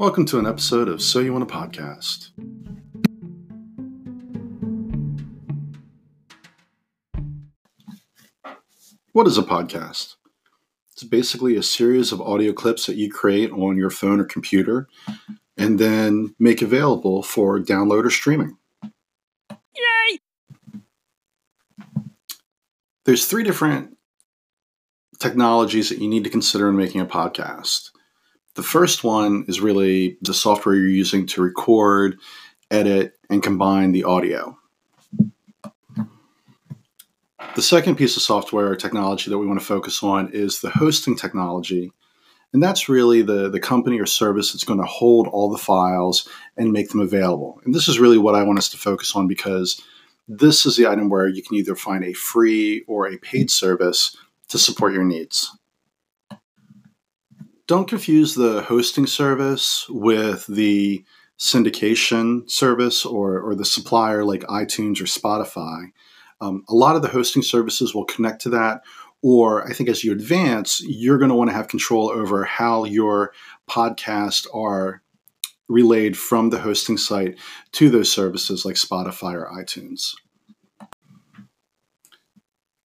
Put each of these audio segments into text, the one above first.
Welcome to an episode of So You Want a Podcast. What is a podcast? It's basically a series of audio clips that you create on your phone or computer and then make available for download or streaming. Yay! There's three different technologies that you need to consider in making a podcast. The first one is really the software you're using to record, edit, and combine the audio. The second piece of software or technology that we want to focus on is the hosting technology. And that's really the, the company or service that's going to hold all the files and make them available. And this is really what I want us to focus on because this is the item where you can either find a free or a paid service to support your needs. Don't confuse the hosting service with the syndication service or, or the supplier like iTunes or Spotify. Um, a lot of the hosting services will connect to that. Or I think as you advance, you're going to want to have control over how your podcasts are relayed from the hosting site to those services like Spotify or iTunes.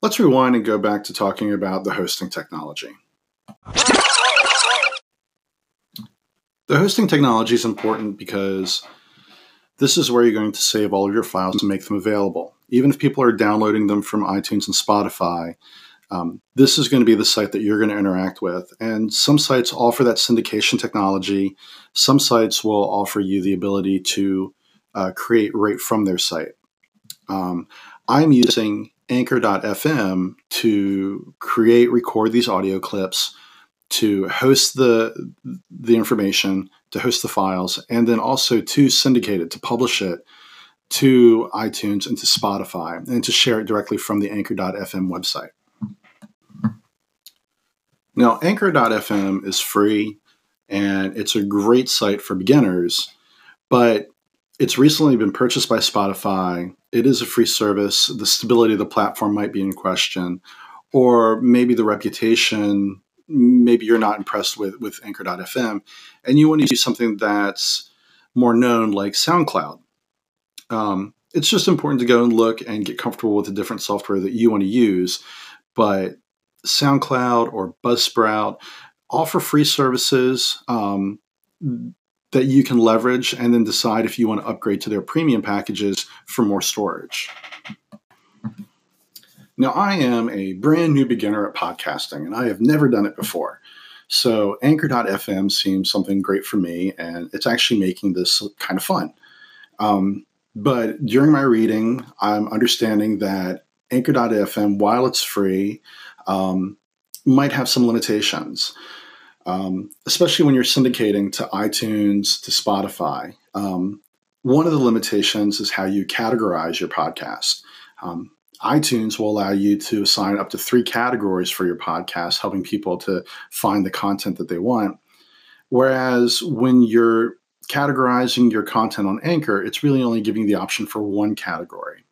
Let's rewind and go back to talking about the hosting technology. The hosting technology is important because this is where you're going to save all of your files and make them available. Even if people are downloading them from iTunes and Spotify, um, this is going to be the site that you're going to interact with. And some sites offer that syndication technology. Some sites will offer you the ability to uh, create right from their site. Um, I'm using Anchor.fm to create, record these audio clips to host the the information, to host the files, and then also to syndicate it, to publish it to iTunes and to Spotify, and to share it directly from the Anchor.fm website. Now, Anchor.fm is free and it's a great site for beginners, but it's recently been purchased by Spotify. It is a free service. The stability of the platform might be in question, or maybe the reputation maybe you're not impressed with with Anchor.fm, and you want to use something that's more known like SoundCloud. Um, it's just important to go and look and get comfortable with the different software that you want to use. But SoundCloud or Buzzsprout offer free services um, that you can leverage and then decide if you want to upgrade to their premium packages for more storage. Now, I am a brand new beginner at podcasting and I have never done it before. So, Anchor.fm seems something great for me, and it's actually making this kind of fun. Um, but during my reading, I'm understanding that Anchor.fm, while it's free, um, might have some limitations, um, especially when you're syndicating to iTunes, to Spotify. Um, one of the limitations is how you categorize your podcast. ITunes will allow you to assign up to three categories for your podcast, helping people to find the content that they want. Whereas when you're categorizing your content on Anchor, it's really only giving the option for one category.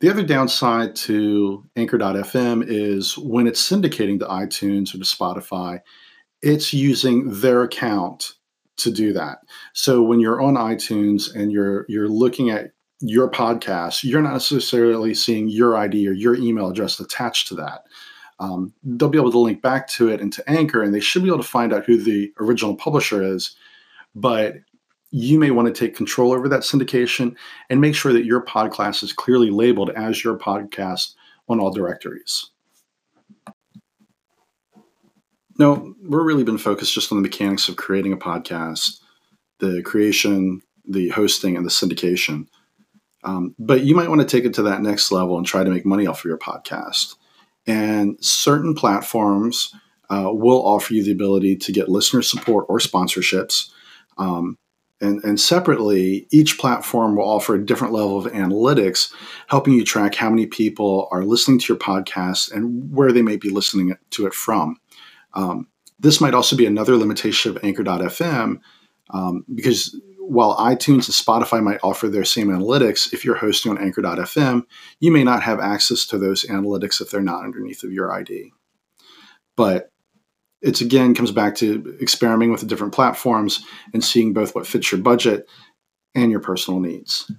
The other downside to Anchor.fm is when it's syndicating to iTunes or to Spotify, it's using their account to do that. So when you're on iTunes and you're you're looking at your podcast, you're not necessarily seeing your ID or your email address attached to that. Um, they'll be able to link back to it into Anchor, and they should be able to find out who the original publisher is. But you may want to take control over that syndication and make sure that your podcast is clearly labeled as your podcast on all directories. No, we're really been focused just on the mechanics of creating a podcast, the creation, the hosting, and the syndication. Um, but you might want to take it to that next level and try to make money off of your podcast. And certain platforms uh, will offer you the ability to get listener support or sponsorships. Um, and, and, separately, each platform will offer a different level of analytics, helping you track how many people are listening to your podcast and where they may be listening to it from. Um, this might also be another limitation of Anchor.fm um, because while iTunes and Spotify might offer their same analytics, if you're hosting on Anchor.fm, you may not have access to those analytics if they're not underneath of your ID. But it's again comes back to experimenting with the different platforms and seeing both what fits your budget and your personal needs.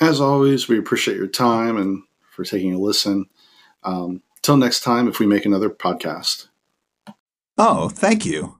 As always, we appreciate your time and for taking a listen. Um, till next time, if we make another podcast. Oh, thank you.